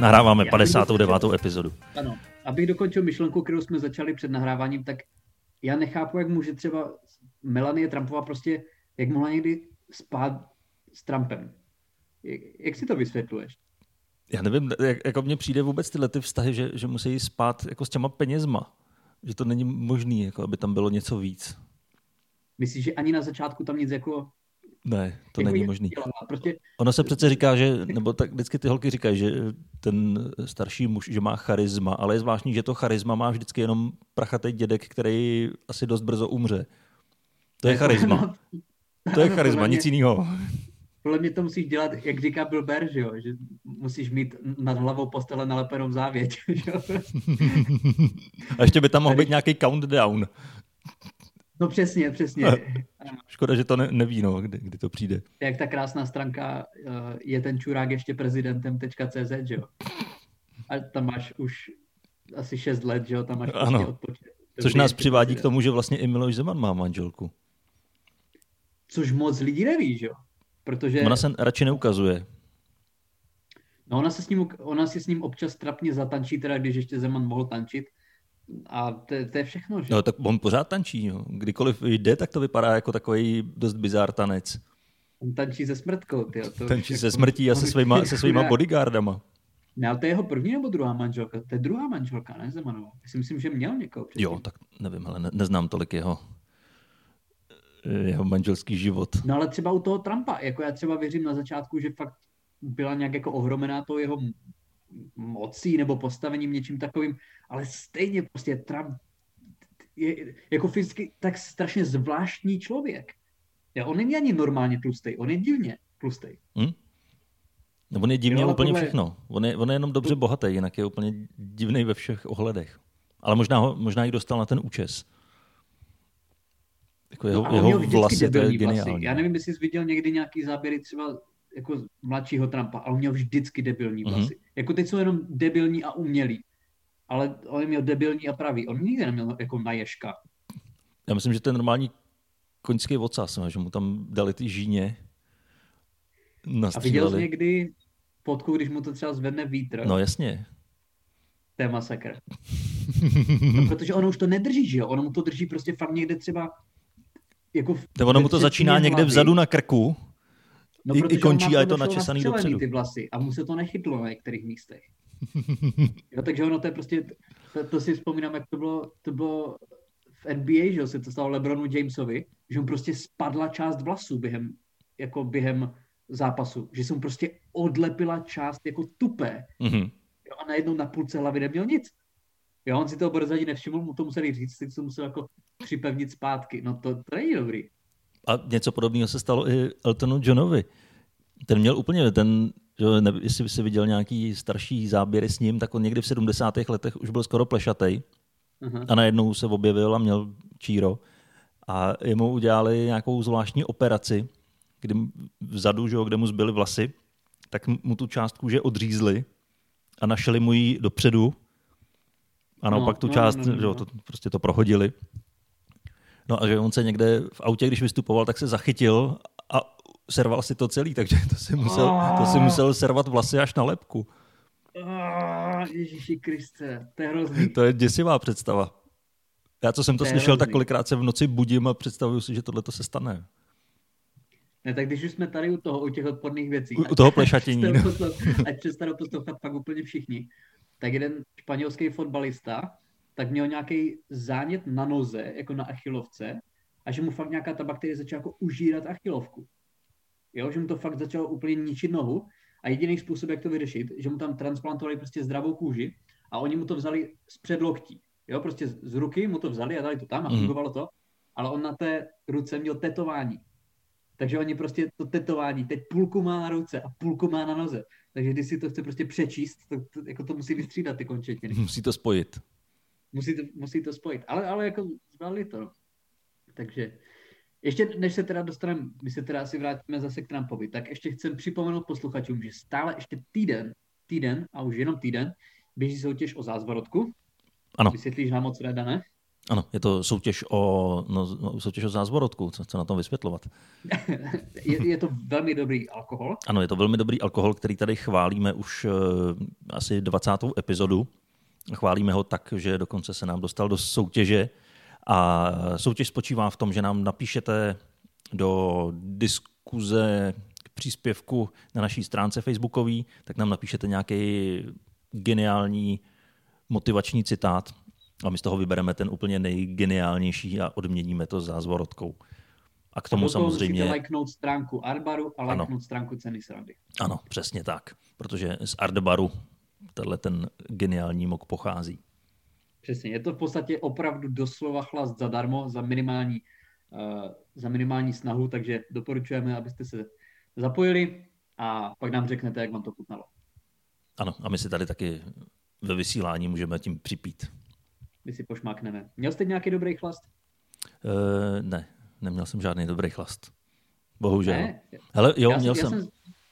Nahráváme 59. epizodu. Ano, abych dokončil myšlenku, kterou jsme začali před nahráváním, tak já nechápu, jak může třeba Melanie Trumpová prostě, jak mohla někdy spát s Trumpem. Jak, jak si to vysvětluješ? Já nevím, jak, jako mně přijde vůbec tyhle ty vztahy, že, že musí spát jako s těma penězma. Že to není možný, jako aby tam bylo něco víc. Myslíš, že ani na začátku tam nic jako ne, to není možný. Prostě... Ono se přece říká, že, nebo tak vždycky ty holky říkají, že ten starší muž, že má charisma, ale je zvláštní, že to charisma má vždycky jenom prachatý dědek, který asi dost brzo umře. To je charisma. To je charisma, nic jiného. Podle mě to musíš dělat, jak říká Bill Bear, že, jo? že musíš mít nad hlavou postele nalepenou závěť. Že? A ještě by tam mohl být nějaký countdown. No přesně, přesně. Škoda, že to ne, neví, no, kdy, kdy to přijde. Jak ta krásná stránka uh, je ten čurák ještě prezidentem.cz, že jo? A tam máš už asi 6 let, že jo? Tam máš ano. Prostě odpočet. Což nás přivádí prezident. k tomu, že vlastně i Miloš Zeman má manželku. Což moc lidí neví, že jo? Protože... Ona se radši neukazuje. No ona se s ním, ona si s ním občas trapně zatančí, teda když ještě Zeman mohl tančit, a to, to je všechno, že? No tak on pořád tančí, jo. Kdykoliv jde, tak to vypadá jako takový dost bizár tanec. On tančí se smrtkou. To tančí se jako... smrtí a se svýma, se svýma bodyguardama. Ne, ale to je jeho první nebo druhá manželka? To je druhá manželka, ne Zemanova? Já si myslím, že měl někoho předtím. Jo, tak nevím, ale ne, neznám tolik jeho, jeho manželský život. No ale třeba u toho Trumpa, jako já třeba věřím na začátku, že fakt byla nějak jako ohromená to jeho mocí nebo postavením něčím takovým, ale stejně prostě Trump je jako fyzicky tak strašně zvláštní člověk. Ja, on není ani normálně tlustý, on je divně tlustý. Hmm? No on je divně jo, úplně tohle... všechno. On je, on je jenom dobře bohatý, jinak je úplně divný ve všech ohledech. Ale možná, ho, možná i dostal na ten účes. Jako jeho, no, jeho vlasy, to je geniální. Vlasy. Já nevím, jestli jsi viděl někdy nějaký záběry třeba jako mladšího Trumpa, ale on měl vždycky debilní mhm. vlasy. Mm-hmm. Jako teď jsou jenom debilní a umělí. Ale on měl debilní a pravý. On nikdy neměl jako na ježka. Já myslím, že to je normální koňský ocas, no, že mu tam dali ty žíně. A viděl jsi někdy fotku, když mu to třeba zvedne vítr? No jasně. To je masakr. no, protože ono už to nedrží, že jo? Ono mu to drží prostě fakt někde třeba jako v, ono mu to začíná někde vzadu na krku No, I, i končí a je to načesaný dopředu. ty vlasy a mu se to nechytlo na některých místech. jo, takže ono to je prostě, to, to si vzpomínám, jak to bylo, to bylo v NBA, že se to stalo Lebronu Jamesovi, že mu prostě spadla část vlasů během, jako během zápasu, že jsem prostě odlepila část jako tupé. Mm-hmm. Jo, a najednou na půlce hlavy neměl nic. Jo, on si to brzo nevšiml, mu to museli říct, teď to musel jako připevnit zpátky. No to, to není dobrý. A něco podobného se stalo i Eltonu Johnovi. Ten měl úplně ten, že ne, jestli jsi viděl nějaký starší záběry s ním, tak on někdy v 70. letech už byl skoro plešatej. Uh-huh. A najednou se objevil a měl číro. A jemu udělali nějakou zvláštní operaci, kdy vzadu, že, kde mu zbyly vlasy, tak mu tu část kůže odřízli a našli mu ji dopředu a naopak no, tu no, část, no, no, no. Že, to, prostě to prohodili No a že on se někde v autě, když vystupoval, tak se zachytil a serval si to celý, takže to si musel, to si musel servat vlasy až na lepku. Ježíši Kriste, to je hrozný. To je děsivá představa. Já, co jsem to, to slyšel, tak kolikrát se v noci budím a představuju si, že tohle to se stane. Ne, tak když už jsme tady u toho, u těch odporných věcí. U, u toho plešatění. Ať přestanou poslouchat pak úplně všichni. Tak jeden španělský fotbalista tak měl nějaký zánět na noze, jako na achilovce, a že mu fakt nějaká ta bakterie začala jako užírat achilovku. Jo, že mu to fakt začalo úplně ničit nohu a jediný způsob, jak to vyřešit, že mu tam transplantovali prostě zdravou kůži a oni mu to vzali z předloktí. Jo, prostě z ruky mu to vzali a dali to tam a mhm. fungovalo to, ale on na té ruce měl tetování. Takže oni prostě to tetování, teď půlku má na ruce a půlku má na noze. Takže když si to chce prostě přečíst, to, to, jako to musí vystřídat ty končetiny. Musí to spojit musí to, musí to spojit. Ale, ale jako zvládli to. Takže ještě než se teda dostaneme, my se teda asi vrátíme zase k Trumpovi, tak ještě chcem připomenout posluchačům, že stále ještě týden, týden a už jenom týden, běží soutěž o zázvorotku. Ano. Vysvětlíš nám moc ráda, ne? Ano, je to soutěž o, no, no, soutěž o zázvorodku, co, co na tom vysvětlovat. je, je to velmi dobrý alkohol. Ano, je to velmi dobrý alkohol, který tady chválíme už uh, asi 20. epizodu. Chválíme ho tak, že dokonce se nám dostal do soutěže. A soutěž spočívá v tom, že nám napíšete do diskuze k příspěvku na naší stránce facebookový, tak nám napíšete nějaký geniální motivační citát a my z toho vybereme ten úplně nejgeniálnější a odměníme to zázvorotkou. A k tomu a samozřejmě... musíte lajknout stránku Artbaru a lajknout ano. stránku Ceny srandy. Ano, přesně tak. Protože z Artbaru tenhle ten geniální mok pochází. Přesně, je to v podstatě opravdu doslova chlast zadarmo za minimální, uh, za minimální snahu, takže doporučujeme, abyste se zapojili a pak nám řeknete, jak vám to chutnalo. Ano, a my si tady taky ve vysílání můžeme tím připít. My si pošmákneme. Měl jste nějaký dobrý chlast? Uh, ne, neměl jsem žádný dobrý chlast. Bohužel. Ne? Hele, jo, já měl, jsem, jsem,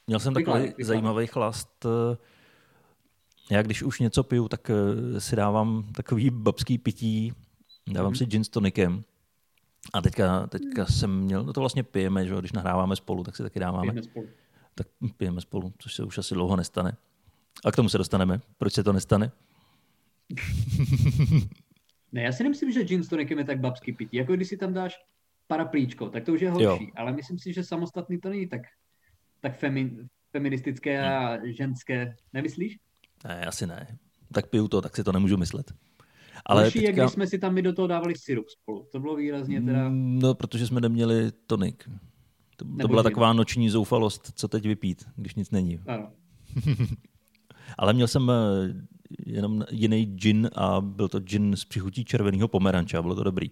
měl jsem takový vyklad. zajímavý chlast. Eh, já když už něco piju, tak eh, si dávám takový babský pití, dávám mm-hmm. si gin s tonikem. A teďka, teďka jsem měl, no to vlastně pijeme, že když nahráváme spolu, tak si taky dáváme. Pijeme spolu. Tak pijeme spolu, což se už asi dlouho nestane. A k tomu se dostaneme. Proč se to nestane? ne, já si nemyslím, že gin s tonikem je tak babský pití. Jako když si tam dáš paraplíčko, tak to už je horší. Jo. Ale myslím si, že samostatný to není tak, tak femi, feministické a hmm. ženské. Nemyslíš? Ne, asi ne. Tak piju to, tak si to nemůžu myslet. Ale Horší teďka... je, když jsme si tam my do toho dávali syrup spolu. To bylo výrazně teda... Mm, no, protože jsme neměli tonik. To, to byla taková noční zoufalost, co teď vypít, když nic není. Ano. Ale měl jsem eh, jenom jiný gin a byl to gin s přichutí červeného pomeranče a bylo to dobrý.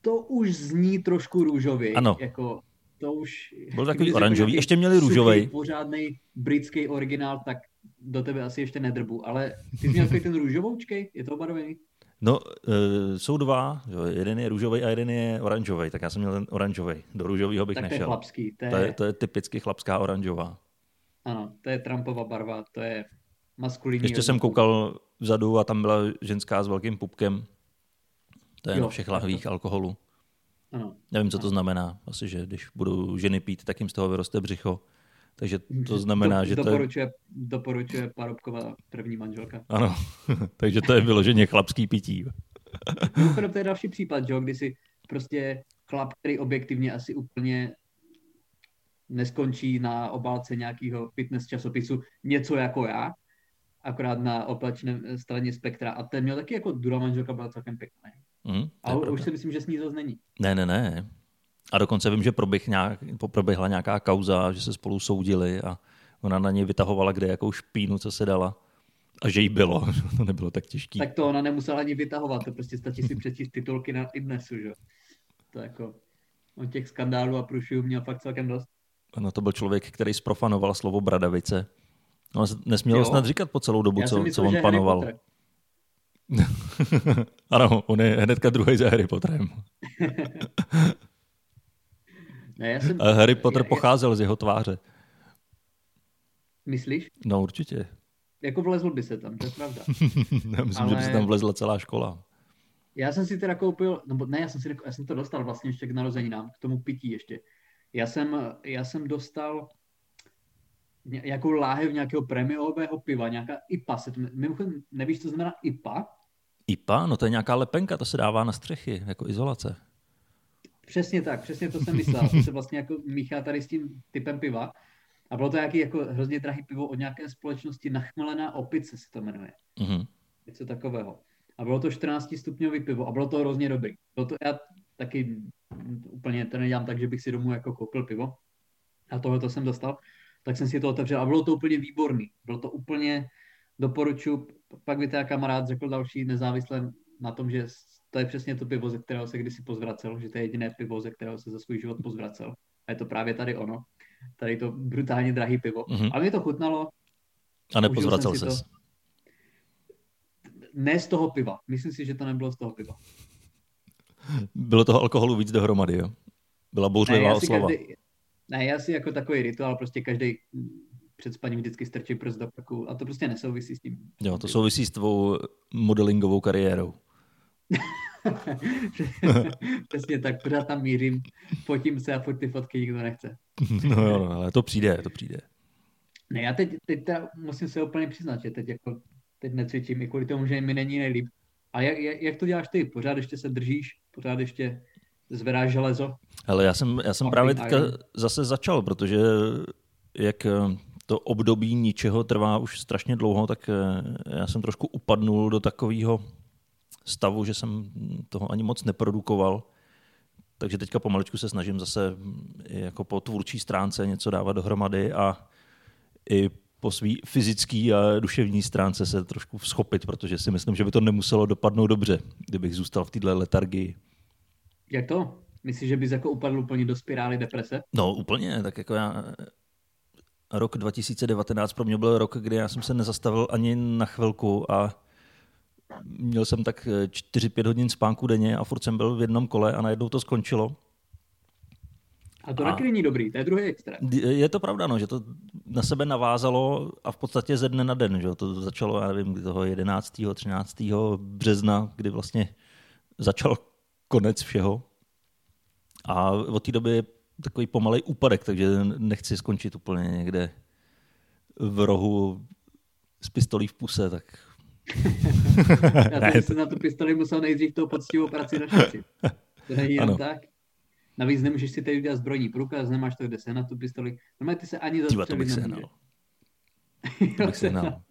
To už zní trošku růžově. Ano. Jako, to už... Byl takový oranžový, ještě měli růžový. Pořádný britský originál, tak do tebe asi ještě nedrbu, ale ty jsi měl ten růžovoučkej, je to obarvený? No, e, jsou dva, jo. jeden je růžový a jeden je oranžový, tak já jsem měl ten oranžový. Do růžového bych tak nešel. To je chlapský. To je... To, je, to je typicky chlapská oranžová. Ano, to je Trumpova barva, to je maskulinní. Ještě jsem koukal vzadu a tam byla ženská s velkým pupkem. To je jo, na všech lahvích alkoholu. Ano. Nevím, co to znamená. Asi, že když budou ženy pít, tak jim z toho vyroste břicho. Takže to znamená, Do, že doporučuje, to je... Doporučuje Parobková první manželka. Ano, takže to je vyloženě chlapský pití. Mimochodem, to je další případ, že? kdy si prostě chlap, který objektivně asi úplně neskončí na obálce nějakého fitness časopisu něco jako já, akorát na opačné straně spektra. A ten měl taky jako druhá manželka byla celkem pěkná. Mm, a už si myslím, že s ní zase není. Ne, ne, ne. A dokonce vím, že proběh nějak, proběhla nějaká kauza, že se spolu soudili a ona na něj vytahovala kde jakou špínu, co se dala. A že jí bylo, to nebylo tak těžké. Tak to ona nemusela ani vytahovat, to prostě stačí si přečíst titulky na Idnesu, že? To jako, on těch skandálů a průšvihů měl fakt celkem dost. Ano, to byl člověk, který sprofanoval slovo bradavice. No, nesmělo snad říkat po celou dobu, co, myslel, co on panoval. ano, on je hnedka druhý za Harry Potterem. ne, já jsem, A Harry Potter já, pocházel já... z jeho tváře. Myslíš? No určitě. Jako vlezl by se tam, to je pravda. já myslím, Ale... že by se tam vlezla celá škola. Já jsem si teda koupil, nebo ne, já jsem, si, já jsem to dostal vlastně ještě k narozeninám, k tomu pití ještě. Já jsem, já jsem dostal nějakou láhev nějakého prémiového piva, nějaká IPA. Se to, mimochodem, nevíš, co znamená IPA? IPA? No to je nějaká lepenka, to se dává na střechy, jako izolace. Přesně tak, přesně to jsem myslel. To se vlastně jako míchá tady s tím typem piva. A bylo to nějaký jako hrozně drahý pivo od nějaké společnosti Nachmelená opice se to jmenuje. Mm-hmm. Něco takového. A bylo to 14 stupňový pivo a bylo to hrozně dobrý. Bylo to, já taky úplně to nedělám tak, že bych si domů jako koupil pivo. A tohle to jsem dostal. Tak jsem si to otevřel a bylo to úplně výborný. Bylo to úplně, doporučuji, pak by teda kamarád řekl další nezávisle na tom, že to je přesně to pivo, ze kterého se kdysi pozvracel, že to je jediné pivo, ze kterého se za svůj život pozvracel. A je to právě tady ono. Tady to brutálně drahý pivo. Mm-hmm. A mě to chutnalo. A nepozvracel se. To... Ne z toho piva. Myslím si, že to nebylo z toho piva. Bylo toho alkoholu víc dohromady, jo? Byla bouřlivá ne, oslava. Každý, ne, já si jako takový rituál, prostě každý před spaním vždycky strčí prst do prku a to prostě nesouvisí s tím. Jo, to souvisí s tvou modelingovou kariérou. Přesně tak, pořád tam mířím, fotím se a furt ty fotky nikdo nechce. no jo, no, ale to přijde, to přijde. Ne, já teď, teď ta, musím se úplně přiznat, že teď, jako, teď necvičím i kvůli tomu, že mi není nejlíp. A jak, jak, jak to děláš ty? Pořád ještě se držíš? Pořád ještě zvedáš železo? Ale já jsem, já jsem právě teďka zase začal, protože jak to období ničeho trvá už strašně dlouho, tak já jsem trošku upadnul do takového stavu, že jsem toho ani moc neprodukoval. Takže teďka pomaličku se snažím zase jako po tvůrčí stránce něco dávat dohromady a i po své fyzické a duševní stránce se trošku schopit, protože si myslím, že by to nemuselo dopadnout dobře, kdybych zůstal v této letargii. Jak to? Myslíš, že bys jako upadl úplně do spirály deprese? No úplně, tak jako já... Rok 2019 pro mě byl rok, kdy já jsem se nezastavil ani na chvilku a měl jsem tak 4-5 hodin spánku denně a furt jsem byl v jednom kole a najednou to skončilo. A to taky není dobrý, to je druhý extrém. Je to pravda, no, že to na sebe navázalo a v podstatě ze dne na den. Že? To začalo, já nevím, toho 11. 13. března, kdy vlastně začal konec všeho. A od té doby takový pomalej úpadek, takže nechci skončit úplně někde v rohu s pistolí v puse, tak... Já jsem se na tu pistoli musel nejdřív tou poctivou práci našetřit. To není jen tak. Navíc nemůžeš si tady udělat zbrojní průkaz, nemáš to kde se na tu pistoli. Normálně ty se ani zastřelit to bych sehnal. to bych sehnal.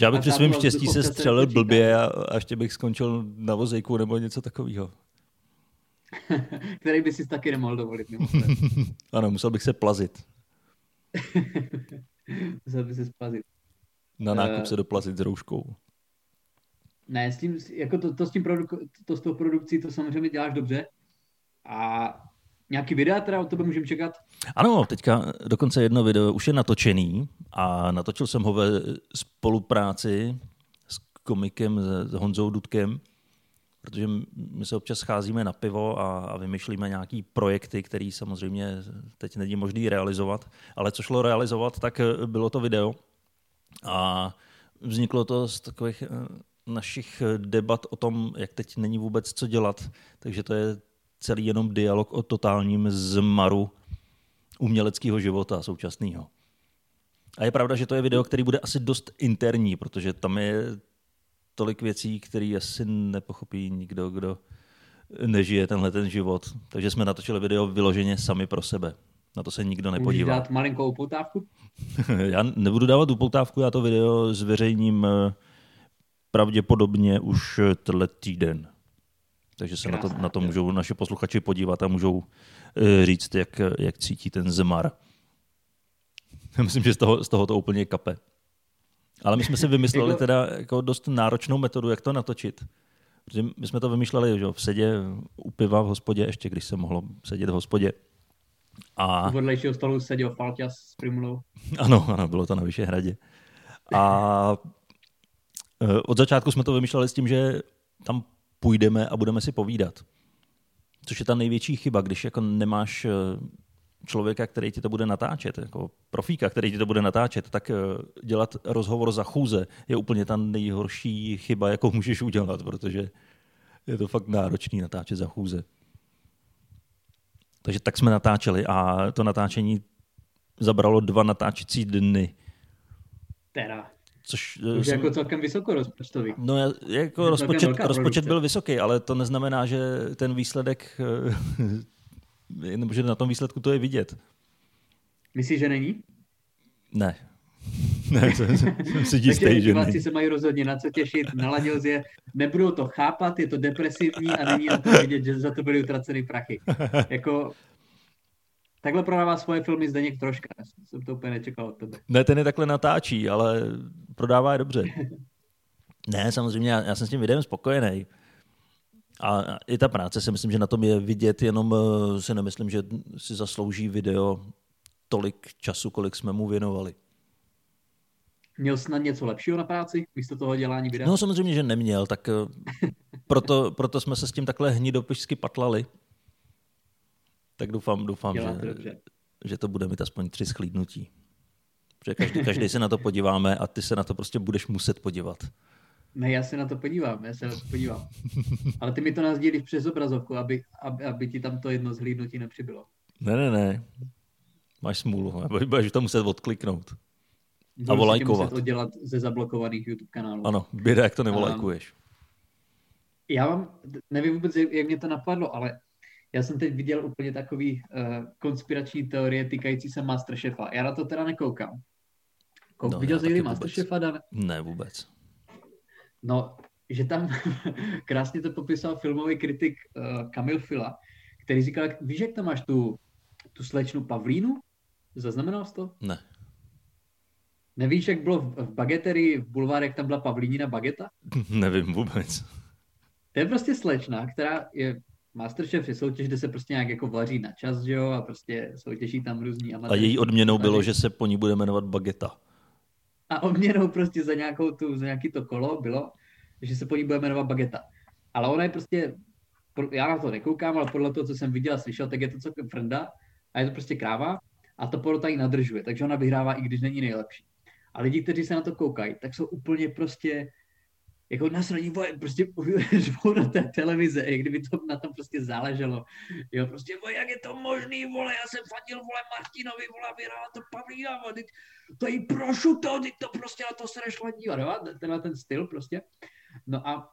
Já bych při svém štěstí se střelil blbě a, a ještě bych skončil na vozejku nebo něco takového. Který by si taky nemohl dovolit. ano, musel bych se plazit. musel by se splazit. Na nákup uh, se doplazit s rouškou. Ne, s tím, jako to, to, s tím produk- to s tou produkcí to samozřejmě děláš dobře, a nějaký videa teda od tebe můžeme čekat? Ano, teďka dokonce jedno video už je natočený a natočil jsem ho ve spolupráci s komikem, s Honzou Dudkem, protože my se občas scházíme na pivo a, a vymýšlíme nějaký projekty, které samozřejmě teď není možný realizovat, ale co šlo realizovat, tak bylo to video. A vzniklo to z takových eh, našich debat o tom, jak teď není vůbec co dělat, takže to je celý jenom dialog o totálním zmaru uměleckého života současného. A je pravda, že to je video, který bude asi dost interní, protože tam je tolik věcí, které asi nepochopí nikdo, kdo nežije tenhle ten život. Takže jsme natočili video vyloženě sami pro sebe. Na to se nikdo nepodívá. Můžeš dát malinkou upoutávku? já nebudu dávat upoutávku, já to video zveřejním eh, pravděpodobně už tenhle týden. Takže se Krásná, na to, na to můžou naše posluchači podívat a můžou eh, říct, jak, jak cítí ten zmar. Já myslím, že z toho, z toho to úplně kape. Ale my jsme si vymysleli jako- teda jako dost náročnou metodu, jak to natočit. Protože my jsme to vymýšleli že, v sedě u piva v hospodě, ještě když se mohlo sedět v hospodě. A... U vedlejšího stolu seděl Falťas s Primulou. Ano, ano, bylo to na Vyšehradě. A eh, od začátku jsme to vymýšleli s tím, že tam půjdeme a budeme si povídat. Což je ta největší chyba, když jako nemáš eh, člověka, který ti to bude natáčet, jako profíka, který ti to bude natáčet, tak eh, dělat rozhovor za chůze je úplně ta nejhorší chyba, jakou můžeš udělat, protože je to fakt náročný natáčet za chůze. Takže tak jsme natáčeli a to natáčení zabralo dva natáčecí dny. Teda. Což Už jsem... jako celkem vysoko rozpočtový. No jako rozpočet, rozpočet byl vysoký, ale to neznamená, že ten výsledek, eh, nebo že na tom výsledku to je vidět. Myslíš, že není? Ne. Ne, jsem, jsem si jistý, že ne. se mají rozhodně na co těšit, naladil je, nebudou to chápat, je to depresivní a není na to vidět, že za to byly utraceny prachy. Jako Takhle prodává svoje filmy Zdeněk Troška. Jsem to úplně nečekal od tebe. Ne, ten je takhle natáčí, ale prodává je dobře. ne, samozřejmě, já, já jsem s tím videem spokojený. A i ta práce si myslím, že na tom je vidět, jenom eh, si nemyslím, že si zaslouží video tolik času, kolik jsme mu věnovali. Měl snad něco lepšího na práci, místo toho dělání videa? No samozřejmě, že neměl, tak eh, proto, proto jsme se s tím takhle hnidopišsky patlali tak doufám, doufám že, že to bude mít aspoň tři schlídnutí. Protože každý, každý se na to podíváme a ty se na to prostě budeš muset podívat. Ne, já se na to podívám, já se na to podívám. Ale ty mi to nazdílíš přes obrazovku, aby, aby, aby ti tam to jedno zhlídnutí nepřibylo. Ne, ne, ne. Máš smůlu, budeš to muset odkliknout. Budu a volajkovat. oddělat ze zablokovaných YouTube kanálů. Ano, běda, jak to nevolajkuješ. Já mám, nevím vůbec, jak mě to napadlo, ale já jsem teď viděl úplně takový uh, konspirační teorie týkající se Masterchefa. Já na to teda nekoukám. Kou- no, viděl jsi někdy Masterchefa, Dan? Ne, vůbec. No, že tam krásně to popisoval filmový kritik uh, Kamil Fila, který říkal, víš, jak tam máš tu, tu slečnu Pavlínu? Zaznamenal jsi to? Ne. Nevíš, jak bylo v bageterii v bulváru, jak tam byla Pavlínina bageta? Nevím vůbec. To je prostě slečna, která je Masterchef je soutěž, kde se prostě nějak jako vaří na čas, že jo, a prostě soutěží tam různí amatéři. A její odměnou bylo, že se po ní bude jmenovat bageta. A odměnou prostě za, nějakou tu, za nějaký to kolo bylo, že se po ní bude jmenovat bageta. Ale ona je prostě, já na to nekoukám, ale podle toho, co jsem viděl a slyšel, tak je to celkem frnda a je to prostě kráva a to porota ji nadržuje, takže ona vyhrává, i když není nejlepší. A lidi, kteří se na to koukají, tak jsou úplně prostě jako nasraní, vole, prostě řvou na té televize, jak kdyby to na tom prostě záleželo. Jo, prostě, vole, jak je to možný, vole, já jsem fandil, vole, Martinovi, vole, vyhrála to Pavlína, vole, teď, to je prošuto, teď to prostě na to se nešlo dívat, jo, tenhle ten styl prostě. No a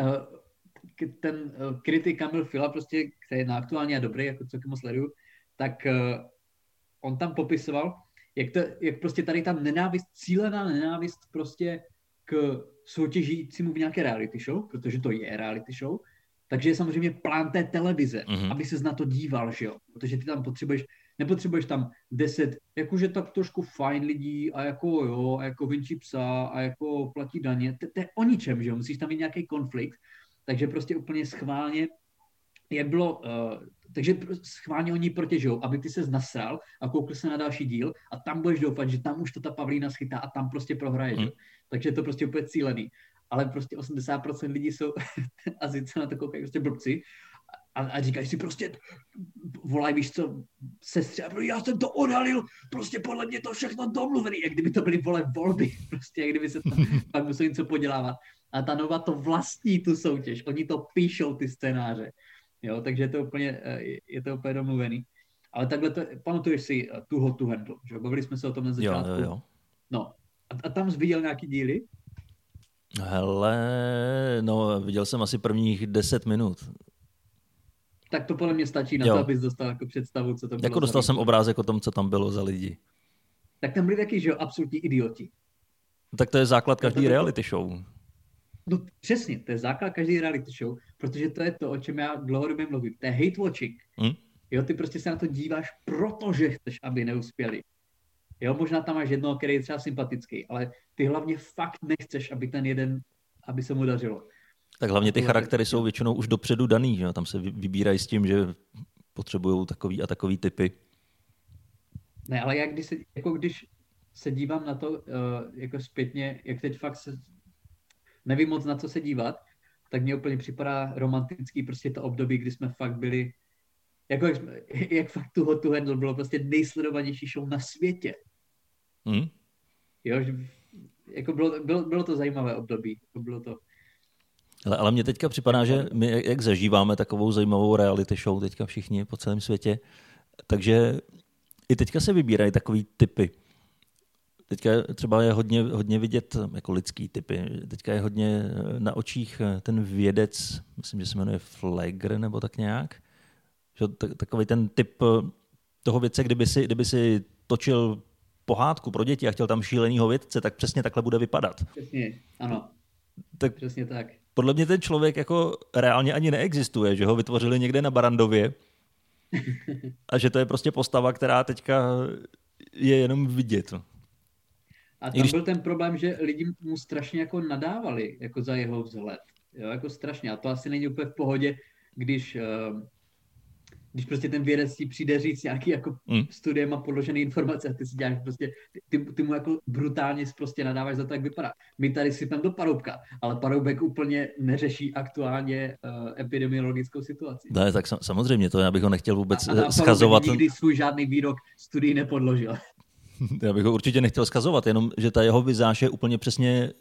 uh, ten uh, kritik Kamil Fila, prostě, který je na aktuálně a dobrý, jako celkem ho sleduju, tak uh, on tam popisoval, jak, to, jak prostě tady ta nenávist, cílená nenávist prostě k soutěžícímu v nějaké reality show, protože to je reality show, takže je samozřejmě plán té televize, mm-hmm. aby se na to díval, že jo, protože ty tam potřebuješ, nepotřebuješ tam deset, jakože tak trošku fajn lidí a jako jo, a jako vinčí psa a jako platí daně, to, to je o ničem, že jo, musíš tam mít nějaký konflikt, takže prostě úplně schválně, jak bylo, uh, takže schválně oni protěžou, aby ty se nasral a koukl se na další díl a tam budeš doufat, že tam už to ta Pavlína schytá a tam prostě prohraje. Mm. Takže je to prostě úplně cílený. Ale prostě 80% lidí jsou a se na to koukají prostě blbci a, a říkají si prostě, volaj, víš co, sestře, já jsem to odhalil, prostě podle mě to všechno domluvený, jak kdyby to byly vole volby, prostě jak kdyby se tam pak museli něco podělávat. A ta Nova to vlastní tu soutěž, oni to píšou ty scénáře. Jo, takže je to úplně, eh, je to úplně domluvený. Ale takhle to, pamatuješ si uh, tu hot to handle, že bavili jsme se o tom na začátku. Jo, jo, jo. No, a, a tam jsi viděl nějaký díly? Hele, no, viděl jsem asi prvních 10 minut. Tak to podle mě stačí na jo. to, abys dostal jako představu, co to bylo. Jako dostal jsem obrázek o tom, co tam bylo za lidi. Tak tam byli taky, že jo, absolutní idioti. Tak to je základ každý reality show. No přesně, to je základ každý reality show, protože to je to, o čem já dlouhodobě mluvím. To je hate watching. Hmm? Jo, ty prostě se na to díváš, protože chceš, aby neuspěli. Jo, možná tam máš jednoho, který je třeba sympatický, ale ty hlavně fakt nechceš, aby ten jeden, aby se mu dařilo. Tak hlavně ty charaktery jsou většinou už dopředu daný, že? tam se vybírají s tím, že potřebují takový a takový typy. Ne, ale jak když se, jako když se dívám na to uh, jako zpětně, jak teď fakt se, nevím moc na co se dívat, tak mně úplně připadá romantický prostě to období, kdy jsme fakt byli, jako jak, jsme, jak fakt tu Hot to Handle bylo prostě nejsledovanější show na světě. Hmm? Jo, že, jako bylo, bylo, bylo to zajímavé období. Jako bylo to... Ale, ale mně teďka připadá, že my jak zažíváme takovou zajímavou reality show teďka všichni po celém světě, takže i teďka se vybírají takový typy. Teďka třeba je hodně, hodně vidět jako lidský typy. Teďka je hodně na očích ten vědec, myslím, že se jmenuje Flegr nebo tak nějak. Že takový ten typ toho věce, kdyby si, kdyby si točil pohádku pro děti a chtěl tam šílenýho vědce, tak přesně takhle bude vypadat. Přesně, ano. Tak přesně tak. Podle mě ten člověk jako reálně ani neexistuje, že ho vytvořili někde na Barandově a že to je prostě postava, která teďka je jenom vidět. A tam když... byl ten problém, že lidi mu strašně jako nadávali jako za jeho vzhled. Jo, jako strašně. A to asi není úplně v pohodě, když uh, když prostě ten vědec ti přijde říct nějaký jako mm. studiem a podložené informace a ty si děláš prostě, ty, ty mu jako brutálně prostě nadáváš za to, jak vypadá. My tady si tam do paroubka, ale paroubek úplně neřeší aktuálně uh, epidemiologickou situaci. Ne, tak sam, samozřejmě, to já bych ho nechtěl vůbec a, a schazovat. nikdy svůj žádný výrok studií nepodložil. Já bych ho určitě nechtěl skazovat, jenom že ta jeho vizáž je úplně přesně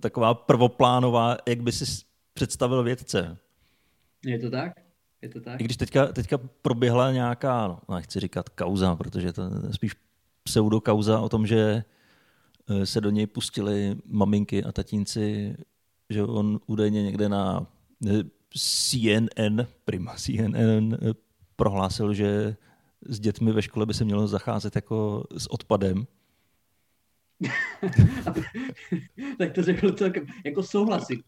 taková prvoplánová, jak by si představil vědce. Je to tak? Je to tak? I když teďka, teďka proběhla nějaká, no, nechci říkat kauza, protože to je spíš pseudokauza o tom, že eh, se do něj pustili maminky a tatínci, že on údajně někde na eh, CNN, prima CNN, eh, prohlásil, že s dětmi ve škole by se mělo zacházet jako s odpadem. tak to řekl celkem, jako souhlasím.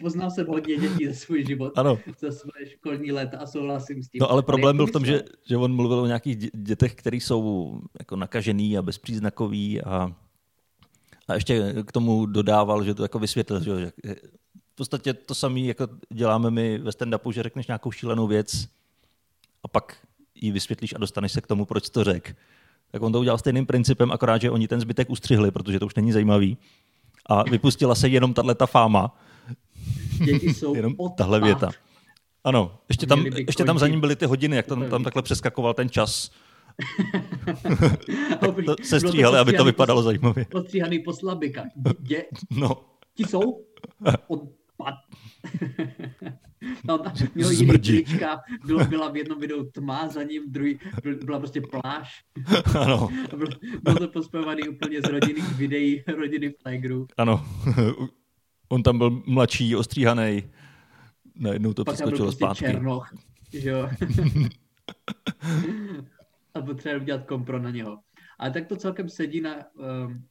Poznal jsem hodně dětí za svůj život, ano. za své školní let a souhlasím s tím. No ale problém byl v tom, že, že on mluvil o nějakých dětech, které jsou jako nakažený a bezpříznakový a, a ještě k tomu dodával, že to jako vysvětlil, že v podstatě to samé jako děláme my ve stand-upu, že řekneš nějakou šílenou věc a pak ji vysvětlíš a dostaneš se k tomu, proč to řek. Tak on to udělal stejným principem, akorát, že oni ten zbytek ustřihli, protože to už není zajímavý. A vypustila se jenom tahle ta fáma. Děti jsou jenom tahle věta. Ano, ještě tam, ještě tam za ním byly ty hodiny, jak tam, tam takhle přeskakoval ten čas. to se stříhali, aby to vypadalo zajímavě. Postříhaný po slabika. Dě... No. Ti jsou odpad. No, tam měl jiný trička, bylo, byla v jednom videu tma, za ním druhý, byla prostě pláž. Ano. Bylo, bylo to pospěvaný úplně z rodinných videí rodiny Tigerů. Ano. On tam byl mladší, ostříhaný. Najednou to Pak přeskočilo prostě zpátky. Černoch, že jo. A potřeboval udělat kompro na něho. Ale tak to celkem sedí na, um,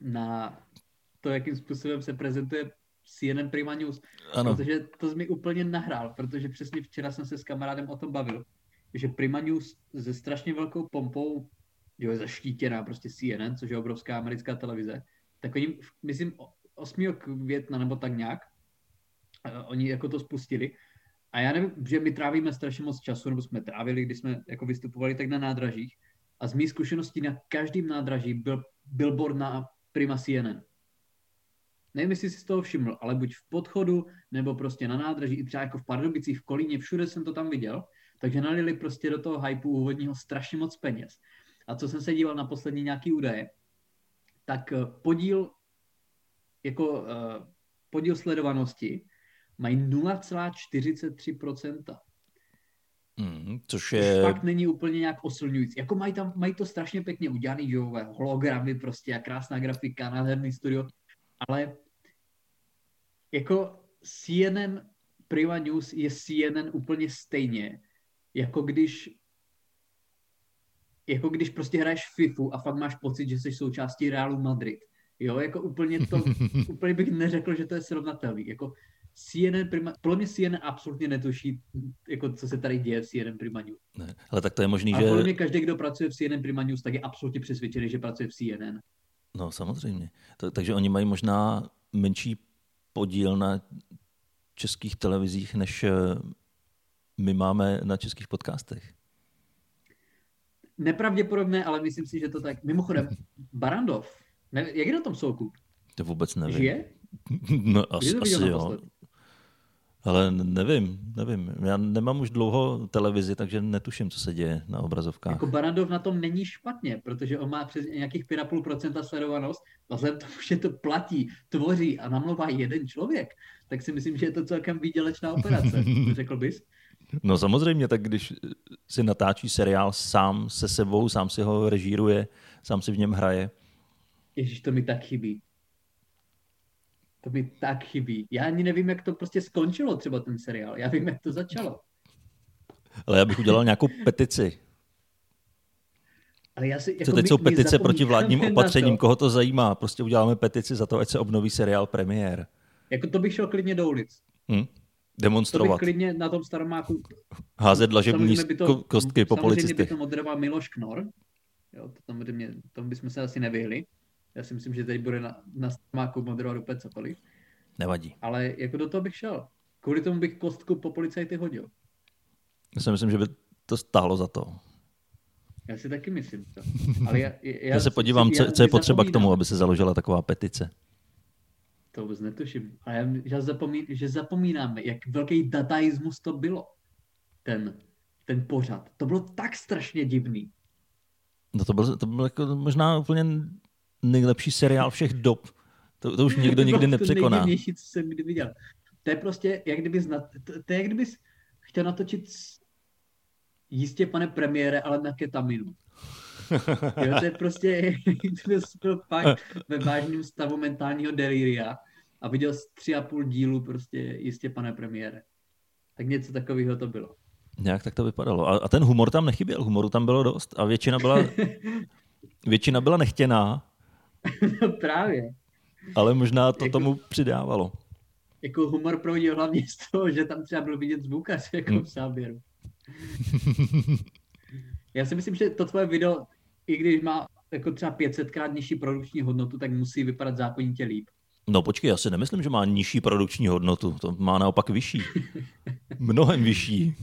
na to, jakým způsobem se prezentuje CNN Prima News, ano. protože to mi úplně nahrál, protože přesně včera jsem se s kamarádem o tom bavil, že Prima News se strašně velkou pompou, jo, je zaštítěná prostě CNN, což je obrovská americká televize, tak oni, myslím, 8. května nebo tak nějak, oni jako to spustili a já nevím, že my trávíme strašně moc času, nebo jsme trávili, když jsme jako vystupovali tak na nádražích a z mých zkušeností na každém nádraží byl billboard na Prima CNN nevím, jestli jsi z toho všiml, ale buď v podchodu, nebo prostě na nádraží, i třeba jako v Pardubicích, v Kolíně, všude jsem to tam viděl, takže nalili prostě do toho hypeu úvodního strašně moc peněz. A co jsem se díval na poslední nějaký údaje, tak eh, podíl jako uh, podíl sledovanosti mají 0,43%. Mm, což je... Což fakt není úplně nějak oslňující. Jako mají tam, mají to strašně pěkně udělaný, že hologramy prostě a krásná grafika, nádherný studio, ale jako CNN Prima News je CNN úplně stejně, jako když jako když prostě hraješ FIFU a fakt máš pocit, že jsi součástí Realu Madrid. Jo, jako úplně to, úplně bych neřekl, že to je srovnatelný. Jako CNN Prima, podle mě CNN absolutně netuší, jako co se tady děje v CNN Prima News. Ne, ale tak to je možný, a že... podle mě každý, kdo pracuje v CNN Prima News, tak je absolutně přesvědčený, že pracuje v CNN. No samozřejmě. To, takže oni mají možná menší podíl na českých televizích, než eh, my máme na českých podcastech. Nepravděpodobné, ale myslím si, že to tak. Mimochodem, Barandov, ne, jak je na tom soukup? To vůbec nevím. Žije? No, as, asi jo. Ale nevím, nevím. Já nemám už dlouho televizi, takže netuším, co se děje na obrazovkách. Jako Barandov na tom není špatně, protože on má přes nějakých 5,5% sledovanost a vzhledem tomu, že to platí, tvoří a namlouvá jeden člověk, tak si myslím, že je to celkem výdělečná operace, řekl bys? No samozřejmě, tak když si natáčí seriál sám se sebou, sám si ho režíruje, sám si v něm hraje. Ježíš, to mi tak chybí. To mi tak chybí. Já ani nevím, jak to prostě skončilo třeba ten seriál. Já vím, jak to začalo. Ale já bych udělal nějakou petici. Ale já si, jako Co teď my, jsou petice proti vládním opatřením, to. koho to zajímá? Prostě uděláme petici za to, ať se obnoví seriál premiér. Jako to bych šel klidně do ulic. Hm? Demonstrovat. To bych klidně na tom staromáku... Házet dlažební kostky po policistech. Samozřejmě by to moderoval Miloš Knor. Jo, to tam, tomu bychom se asi nevyhli. Já si myslím, že teď bude na, na staromáku moderovat úplně cokoliv. Nevadí. Ale jako do toho bych šel. Kvůli tomu bych kostku po policajty hodil. Já si myslím, že by to stálo za to. Já si taky myslím. To. Ale já, já, já se podívám, co, co je potřeba k tomu, aby se založila taková petice. To vůbec netuším. A já, já zapomín, že zapomínáme, jak velký dataismus to bylo. Ten, ten pořad. To bylo tak strašně divný. No to byl, to byl jako možná úplně nejlepší seriál všech dob. To, to už někdo nikdy nepřekoná. To co jsem kdy viděl. To je prostě, jak kdyby znat, to, to je jak kdybys chtěl natočit jistě, pane premiére, ale na ketaminu. jo, to je prostě, byl fakt ve vážném stavu mentálního delíria a viděl z tři a půl dílu prostě jistě, pane premiére. Tak něco takového to bylo. Nějak tak to vypadalo. A, a ten humor tam nechyběl, humoru tam bylo dost a většina byla, většina byla nechtěná. no právě. Ale možná to jako, tomu přidávalo. Jako humor proudil hlavně z toho, že tam třeba byl vidět zvukař jako hmm. v záběru. Já si myslím, že to tvoje video, i když má jako třeba 500 krát nižší produkční hodnotu, tak musí vypadat zákonitě líp. No počkej, já si nemyslím, že má nižší produkční hodnotu. To má naopak vyšší. Mnohem vyšší.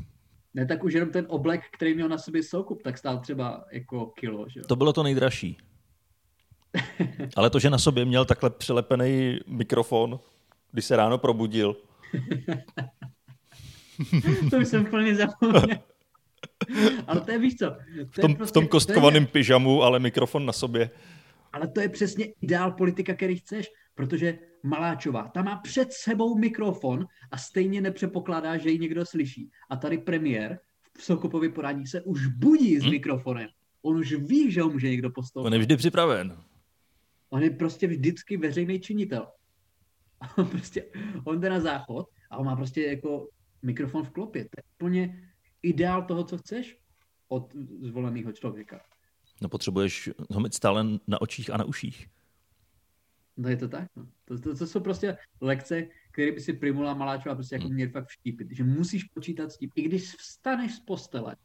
Ne, tak už jenom ten oblek, který měl na sobě soukup, tak stál třeba jako kilo, že To bylo to nejdražší. Ale to, že na sobě měl takhle přilepený mikrofon, když se ráno probudil. to už jsem plně zapomněl. Ale to je, víš co? To v, tom, prostě, v tom kostkovaném je... pyžamu, ale mikrofon na sobě. Ale to je přesně ideál politika, který chceš, protože Maláčová, ta má před sebou mikrofon a stejně nepřepokládá, že ji někdo slyší. A tady premiér v Sokopově porádí se už budí s hmm? mikrofonem. On už ví, že ho může někdo postavit. On je vždy připraven. On je prostě vždycky veřejný činitel. On prostě, on jde na záchod a on má prostě jako mikrofon v klopě. To je úplně ideál toho, co chceš od zvoleného člověka. No potřebuješ ho mít stále na očích a na uších. No je to tak. No. To, to, to jsou prostě lekce, které by si Primula Maláčová prostě jako hmm. měl fakt vštípit. Že musíš počítat s tím, i když vstaneš z postele,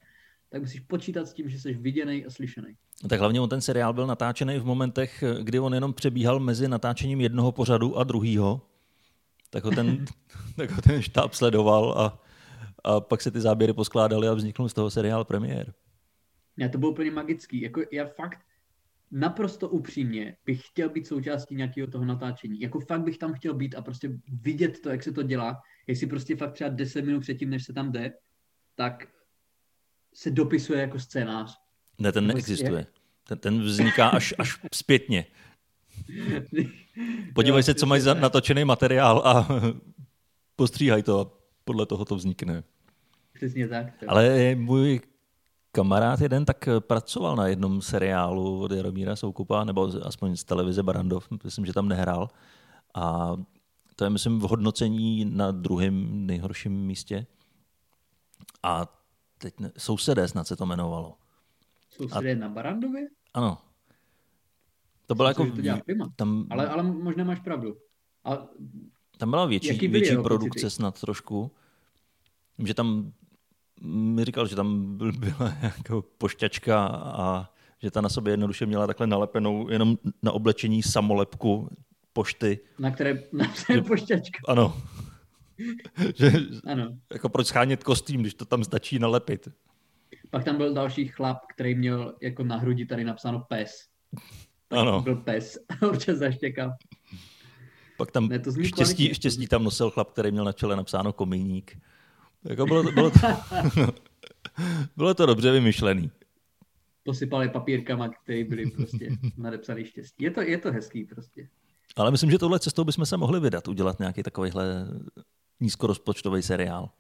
tak musíš počítat s tím, že jsi viděný a slyšený. No tak hlavně on ten seriál byl natáčený v momentech, kdy on jenom přebíhal mezi natáčením jednoho pořadu a druhýho. Tak ho ten, tak ho ten štáb sledoval a, a pak se ty záběry poskládaly a vznikl z toho seriál premiér. Já to bylo úplně magický. Jako já fakt naprosto upřímně bych chtěl být součástí nějakého toho natáčení. Jako fakt bych tam chtěl být a prostě vidět to, jak se to dělá. Jestli prostě fakt třeba 10 minut předtím, než se tam jde, tak se dopisuje jako scénář. Ne, ten neexistuje. Ten, ten vzniká až, až zpětně. Podívej se, co mají za natočený materiál a postříhaj to a podle toho to vznikne. Přesně tak. Ale můj kamarád jeden tak pracoval na jednom seriálu od Jaromíra Soukupa, nebo aspoň z televize Barandov, myslím, že tam nehrál. A to je, myslím, v hodnocení na druhém nejhorším místě. A teď ne, sousedé snad se to jmenovalo. Sousedé a, na Barandově? Ano. To bylo jako... To dělá tam, ale, ale možná máš pravdu. A, tam byla větší, větší produkce pocity? snad trošku. Že tam mi říkal, že tam byla jako pošťačka a že ta na sobě jednoduše měla takhle nalepenou jenom na oblečení samolepku pošty. Na které, na které pošťačka. Ano. že, ano. Jako proč schánět kostým, když to tam stačí nalepit. Pak tam byl další chlap, který měl jako na hrudi tady napsáno pes. Ano. Byl pes, občas zaštěkal. Pak tam ne, to štěstí, štěstí tam nosil chlap, který měl na čele napsáno komíník. Jako bylo, to, bylo, to, bylo to dobře vymyšlený. Posypali papírkama, které byly prostě nadepsané štěstí. Je to, je to hezký prostě. Ale myslím, že tohle cestou bychom se mohli vydat, udělat nějaký takovýhle nízkorozpočtový seriál.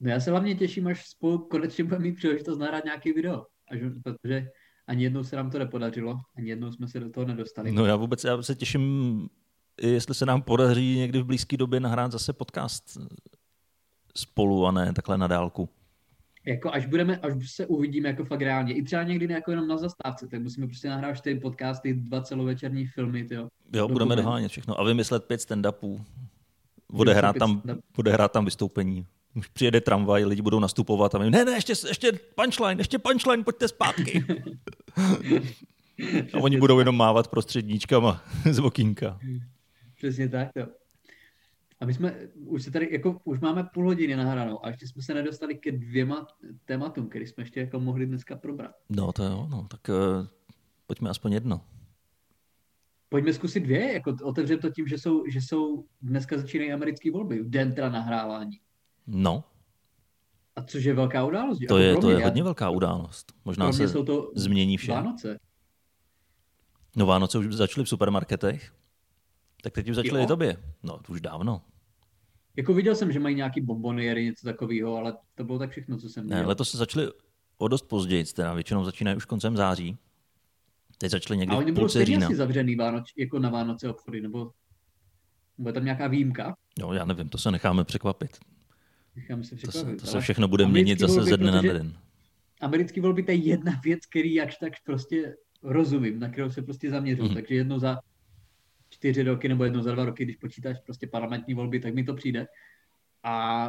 No já se hlavně těším, až spolu konečně budeme mít příležitost nahrát nějaký video. Až, protože ani jednou se nám to nepodařilo, ani jednou jsme se do toho nedostali. No já vůbec já se těším, jestli se nám podaří někdy v blízké době nahrát zase podcast spolu a ne takhle na dálku. Jako až budeme, až se uvidíme jako fakt reálně, i třeba někdy jako jenom na zastávce, tak musíme prostě nahrát čtyři podcasty, dva celovečerní filmy, tyjo. Jo, budeme dohánět všechno a vymyslet pět stand-upů. Odehrát tam, odehrát tam vystoupení. Už přijede tramvaj, lidi budou nastupovat a my, ne, ne, ještě, ještě punchline, ještě punchline, pojďte zpátky. a oni budou jenom mávat prostředníčkama z okýnka. Přesně tak, jo. A my jsme, už se tady, jako, už máme půl hodiny nahranou a ještě jsme se nedostali ke dvěma tématům, které jsme ještě jako mohli dneska probrat. No to jo, no, tak uh, pojďme aspoň jedno. Pojďme zkusit dvě, jako otevřeme to tím, že jsou, že jsou dneska začínají americké volby, v den teda nahrávání. No. A což je velká událost. To je, to je hodně velká událost. Možná se jsou to změní vše. Vánoce. No Vánoce už začaly v supermarketech. Tak teď už začaly i tobě. No, to už dávno. Jako viděl jsem, že mají nějaký bomboniéry, něco takového, ale to bylo tak všechno, co jsem viděl. Ne, letos se začaly o dost později, teda většinou začínají už koncem září. Teď začaly někdy A oni budou stejně asi zavřený Vánoc, jako na Vánoce obchody, nebo bude tam nějaká výjimka? No, já nevím, to se necháme překvapit. Necháme se překvapit. To se, to se všechno bude měnit zase ze dne na den. Americký volby to je jedna věc, který jakž tak prostě rozumím, na kterou se prostě zaměřuju. Mm. Takže jednou za čtyři roky nebo jednou za dva roky, když počítáš prostě parlamentní volby, tak mi to přijde. A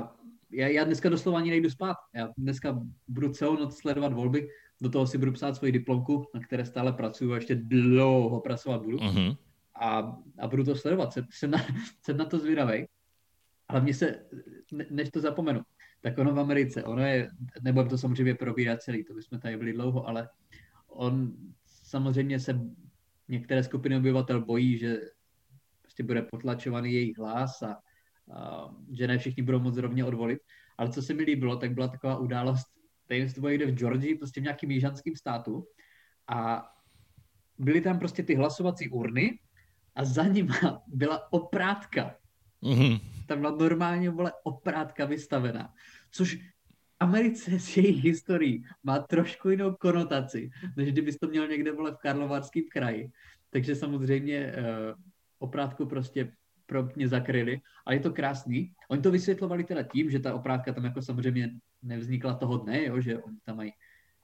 já, já dneska doslova ani nejdu spát. Já dneska budu celou noc sledovat volby, do toho si budu psát svoji diplomku, na které stále pracuju a ještě dlouho pracovat budu. Mm-hmm. A, a budu to sledovat. Jsem, jsem, na, jsem na to zvědavý. Ale mně se, ne, než to zapomenu, tak ono v Americe, ono je, nebudem to samozřejmě probírat celý, to bychom tady byli dlouho, ale on samozřejmě se některé skupiny obyvatel bojí, že prostě bude potlačovaný jejich hlas a, a že ne všichni budou moc rovně odvolit. Ale co se mi líbilo, tak byla taková událost, bylo někde v Georgii, prostě v nějakým jižanském státu a byly tam prostě ty hlasovací urny a za nima byla oprátka. Mm-hmm. Tam byla normálně vole oprátka vystavená. Což Americe s její historií má trošku jinou konotaci, než kdybys to měl někde vole v Karlovarském kraji. Takže samozřejmě uh, oprátku prostě pro mě zakryli, ale je to krásný. Oni to vysvětlovali teda tím, že ta oprátka tam jako samozřejmě nevznikla toho dne, jo, že oni tam mají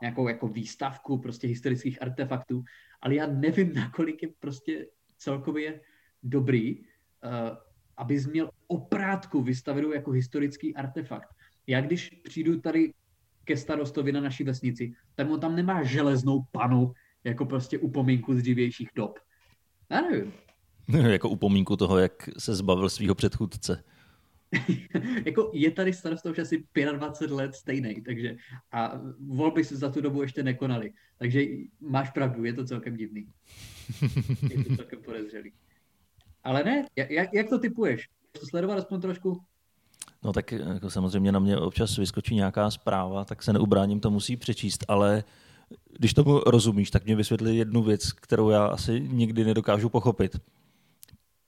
nějakou jako výstavku prostě historických artefaktů, ale já nevím, nakolik je prostě celkově dobrý, uh, abys měl oprátku vystavenou jako historický artefakt. Já když přijdu tady ke starostovi na naší vesnici, tak on tam nemá železnou panu, jako prostě upomínku z dřívějších dob. Já nevím. jako upomínku toho, jak se zbavil svého předchůdce. jako je tady starosta už asi 25 let stejný, takže a volby se za tu dobu ještě nekonaly. Takže máš pravdu, je to celkem divný. Je to celkem podezřelý. Ale ne, jak, jak to typuješ? To sledovat aspoň trošku? No tak jako samozřejmě na mě občas vyskočí nějaká zpráva, tak se neubráním, to musí přečíst, ale když tomu rozumíš, tak mě vysvětli jednu věc, kterou já asi nikdy nedokážu pochopit.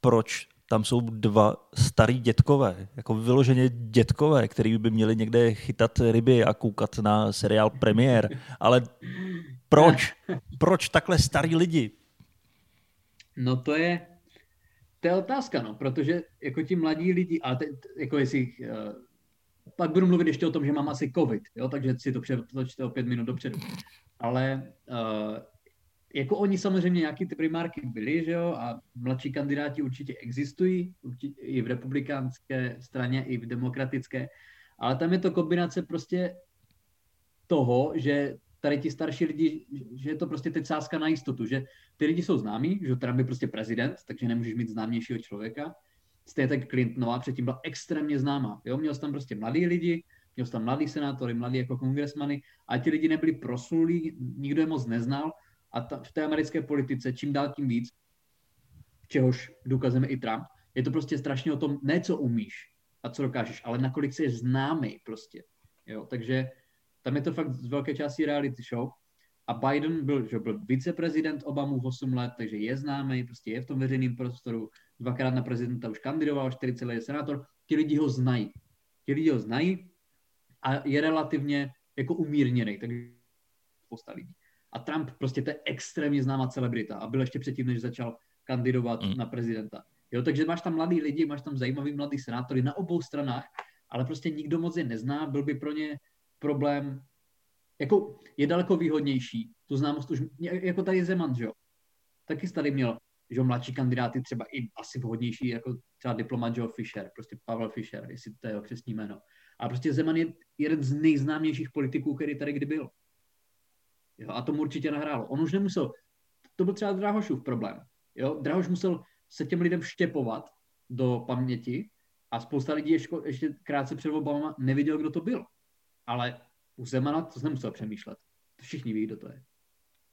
Proč tam jsou dva starý dětkové, jako vyloženě dětkové, který by měli někde chytat ryby a koukat na seriál premiér. Ale proč? Proč takhle starý lidi? No to je, to je otázka, no, protože jako ti mladí lidi, a te, jako jestli, uh, pak budu mluvit ještě o tom, že mám asi covid, jo, takže si to přetočte o pět minut dopředu. Ale uh, jako oni samozřejmě nějaký ty primárky byli, že jo, a mladší kandidáti určitě existují, určitě i v republikánské straně, i v demokratické, ale tam je to kombinace prostě toho, že tady ti starší lidi, že je to prostě teď sázka na jistotu, že ty lidi jsou známí, že Trump je prostě prezident, takže nemůžeš mít známějšího člověka. Stejně tak Clintonová předtím byla extrémně známá. Jo? Měl jsi tam prostě mladý lidi, měl jsi tam mladý senátory, mladý jako kongresmany a ti lidi nebyli proslulí, nikdo je moc neznal a ta, v té americké politice čím dál tím víc, čehož důkazem i Trump, je to prostě strašně o tom, ne co umíš a co dokážeš, ale nakolik jsi známý prostě. Jo? Takže tam je to fakt z velké části reality show. A Biden byl, že byl viceprezident Obamu 8 let, takže je známý, prostě je v tom veřejném prostoru, dvakrát na prezidenta už kandidoval, 40 let je senátor, ti lidi ho znají. Ti lidi ho znají a je relativně jako umírněný, takže spousta lidí. A Trump prostě to je extrémně známá celebrita a byl ještě předtím, než začal kandidovat mm. na prezidenta. Jo, takže máš tam mladý lidi, máš tam zajímavý mladý senátory na obou stranách, ale prostě nikdo moc je nezná, byl by pro ně problém, jako je daleko výhodnější, tu známost už, jako tady Zeman, že jo, taky tady měl, že jo, mladší kandidáty třeba i asi vhodnější, jako třeba diplomat Joe Fisher, prostě Pavel Fisher, jestli to je jeho křesní jméno. A prostě Zeman je jeden z nejznámějších politiků, který tady kdy byl. Jo, a tomu určitě nahrálo. On už nemusel, to byl třeba Drahošův problém. Jo? Drahoš musel se těm lidem vštěpovat do paměti a spousta lidí ještě, ještě krátce před Obama neviděl, kdo to byl. Ale u Zemana to nemusel přemýšlet. Všichni ví, kdo to je.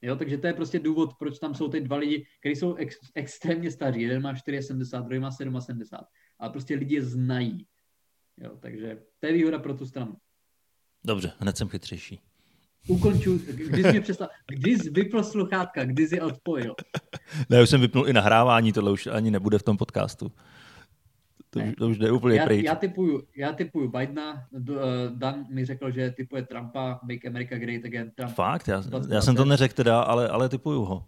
Jo, takže to je prostě důvod, proč tam jsou ty dva lidi, kteří jsou ex, extrémně staří. Jeden má 4,70, druhý má 7,70. Ale prostě lidi je znají. Jo, takže to je výhoda pro tu stranu. Dobře, hned jsem chytřejší. Ukonču, kdy jsi mě přestal, kdy jsi vypl sluchátka, kdy jsi odpojil. Ne, už jsem vypnul i nahrávání, tohle už ani nebude v tom podcastu. To, už, to už jde úplně já, pryč. Já typuju, já typuju Bidena, uh, Dan mi řekl, že typuje Trumpa, Make America Great Again. Trump Fakt? Já, já jsem to neřekl teda, ale, ale typuju ho.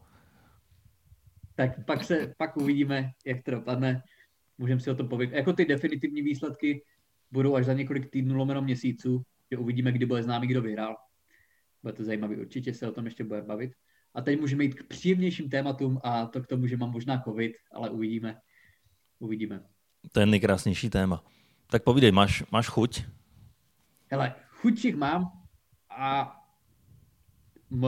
Tak pak, se, pak uvidíme, jak to dopadne. Můžeme si o tom povědět. Jako ty definitivní výsledky budou až za několik týdnů lomeno měsíců, že uvidíme, kdy bude známý, kdo vyhrál. Bude to zajímavý, určitě se o tom ještě bude bavit. A teď můžeme jít k příjemnějším tématům a to k tomu, že mám možná covid, ale uvidíme. Uvidíme. To je nejkrásnější téma. Tak povídej, máš, máš chuť? Hele, chuťích mám a m,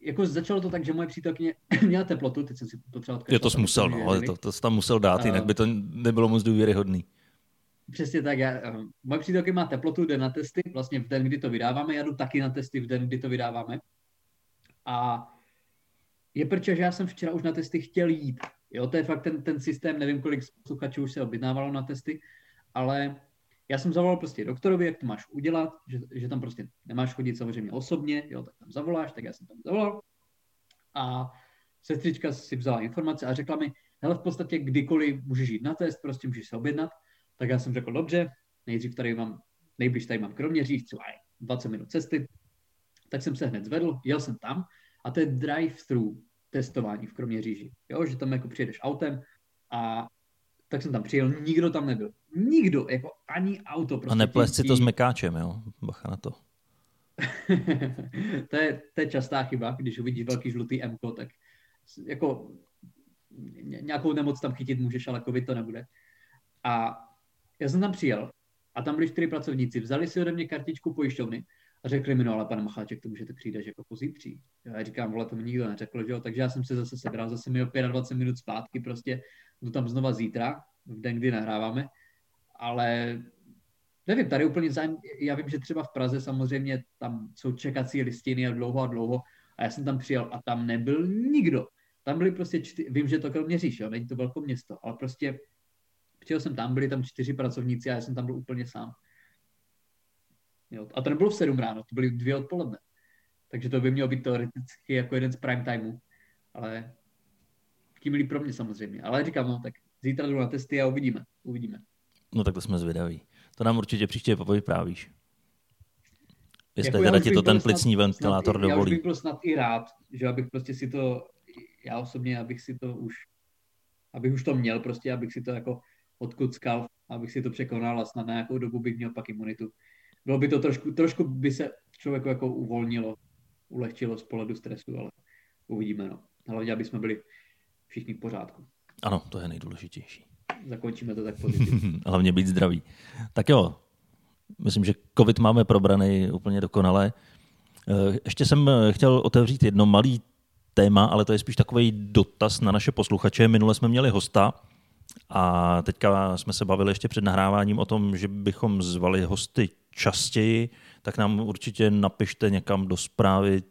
jako začalo to tak, že moje přítelkyně měla teplotu, teď jsem si to třeba Je to musel, no, ale to, to jsi tam musel dát, jinak by to nebylo moc důvěryhodný. Přesně tak. Já, eh, moje přítelkyně má teplotu, jde na testy, vlastně v den, kdy to vydáváme, já jdu taky na testy v den, kdy to vydáváme. A je protože že já jsem včera už na testy chtěl jít. Jo, to je fakt ten, ten systém, nevím, kolik posluchačů už se objednávalo na testy, ale já jsem zavolal prostě doktorovi, jak to máš udělat, že, že tam prostě nemáš chodit samozřejmě osobně, jo, tak tam zavoláš, tak já jsem tam zavolal. A sestřička si vzala informace a řekla mi, hele, v podstatě kdykoliv můžeš jít na test, prostě můžeš se objednat. Tak já jsem řekl, dobře, nejdřív tady mám, nejbliž tady mám Kroměříž, třeba 20 minut cesty, tak jsem se hned zvedl, jel jsem tam a to je drive-thru testování v Kroměříži. Jo, že tam jako přijedeš autem a tak jsem tam přijel, nikdo tam nebyl. Nikdo, jako ani auto. Prostě a neples si to s mekáčem, jo? Bacha na to. to, je, to je častá chyba, když uvidíš velký žlutý M, tak jako nějakou nemoc tam chytit můžeš, ale covid to nebude. A já jsem tam přijel a tam byli čtyři pracovníci, vzali si ode mě kartičku pojišťovny a řekli mi, no ale pane Macháček, to můžete přijít až jako pozítří. Já říkám, vole, to mi nikdo neřekl, že jo, takže já jsem se zase sebral, zase mi o 25 minut zpátky, prostě. Jdu tam znova zítra, v den, kdy nahráváme, ale nevím, tady úplně zájem, já vím, že třeba v Praze samozřejmě tam jsou čekací listiny a dlouho a dlouho. A já jsem tam přijel a tam nebyl nikdo. Tam byly prostě čtyři, vím, že to Kroměříž, jo, není to velké město, ale prostě přijel jsem tam, byli tam čtyři pracovníci a já jsem tam byl úplně sám. Jo, a to nebylo v 7 ráno, to byly dvě odpoledne. Takže to by mělo být teoreticky jako jeden z prime timeu. Ale tím líp pro mě samozřejmě. Ale říkám, no tak zítra jdu na testy a uvidíme. Uvidíme. No tak to jsme zvědaví. To nám určitě příště povyprávíš. Jestli jako teda ti to ten plicní snad, ventilátor snad, dovolí. Já bych byl snad i rád, že abych prostě si to, já osobně, abych si to už, abych už to měl prostě, abych si to jako odkuckal, abych si to překonal a snad na nějakou dobu bych měl pak imunitu. Bylo by to trošku, trošku by se člověku jako uvolnilo, ulehčilo z pohledu stresu, ale uvidíme. No. Hlavně, aby jsme byli všichni v pořádku. Ano, to je nejdůležitější. Zakončíme to tak pozitivně. Hlavně být zdravý. Tak jo, myslím, že COVID máme probraný úplně dokonale. Eh, ještě jsem eh, chtěl otevřít jedno malý téma, ale to je spíš takový dotaz na naše posluchače. Minule jsme měli hosta a teďka jsme se bavili ještě před nahráváním o tom, že bychom zvali hosty častěji, tak nám určitě napište někam do zprávy,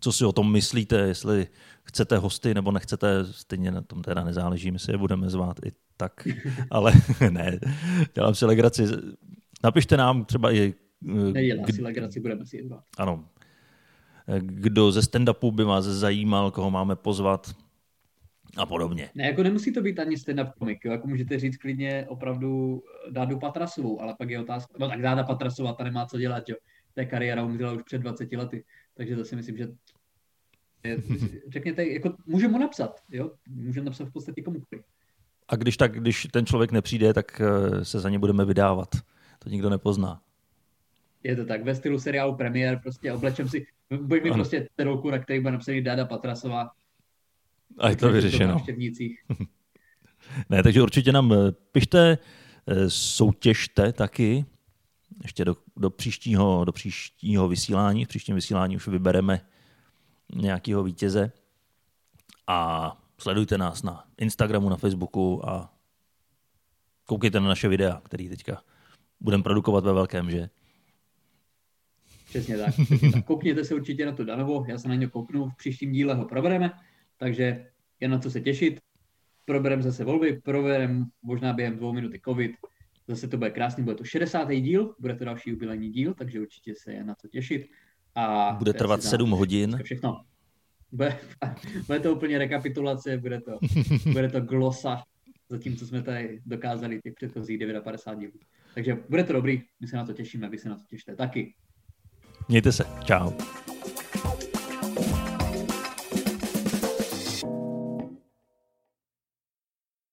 co si o tom myslíte, jestli chcete hosty nebo nechcete, stejně na tom teda nezáleží, my si je budeme zvát i tak, ale ne, dělám si legraci. Napište nám třeba i... Nedělám si legraci, budeme si je zvát. Ano. Kdo ze stand-upu by vás zajímal, koho máme pozvat a podobně. Ne, jako nemusí to být ani stand-up komik, jako můžete říct klidně opravdu Dádu Patrasovou, ale pak je otázka, no tak Dáda Patrasová, ta nemá co dělat, jo. Je kariéra umřela už před 20 lety, takže to si myslím, že řekněte, jako můžeme mu napsat, jo, můžeme napsat v podstatě komukoliv. A když tak, když ten člověk nepřijde, tak eh, se za ně budeme vydávat. To nikdo nepozná. Je to tak, ve stylu seriálu Premiér, prostě oblečem si, buď mi prostě terolku, na který bude napsaný Dáda Patrasová. A je to vyřešeno. ne, takže určitě nám eh, pište, eh, soutěžte taky, ještě do, do, příštího, do příštího vysílání. V příštím vysílání už vybereme nějakého vítěze. A sledujte nás na Instagramu, na Facebooku a koukejte na naše videa, který teďka budeme produkovat ve velkém, že? Přesně tak, přesně tak. Koukněte se určitě na to Danovo, já se na ně kouknu, v příštím díle ho probereme, takže je na co se těšit. Probereme zase volby, probereme možná během dvou minuty covid Zase to bude krásný, bude to 60. díl, bude to další jubilejní díl, takže určitě se je na to těšit. A bude trvat 7 hodin. Všechno. Bude, bude to úplně rekapitulace, bude to, bude to glosa, zatímco jsme tady dokázali těch předchozích 59 dílů. Takže bude to dobrý, my se na to těšíme, vy se na to těšte taky. Mějte se, čau.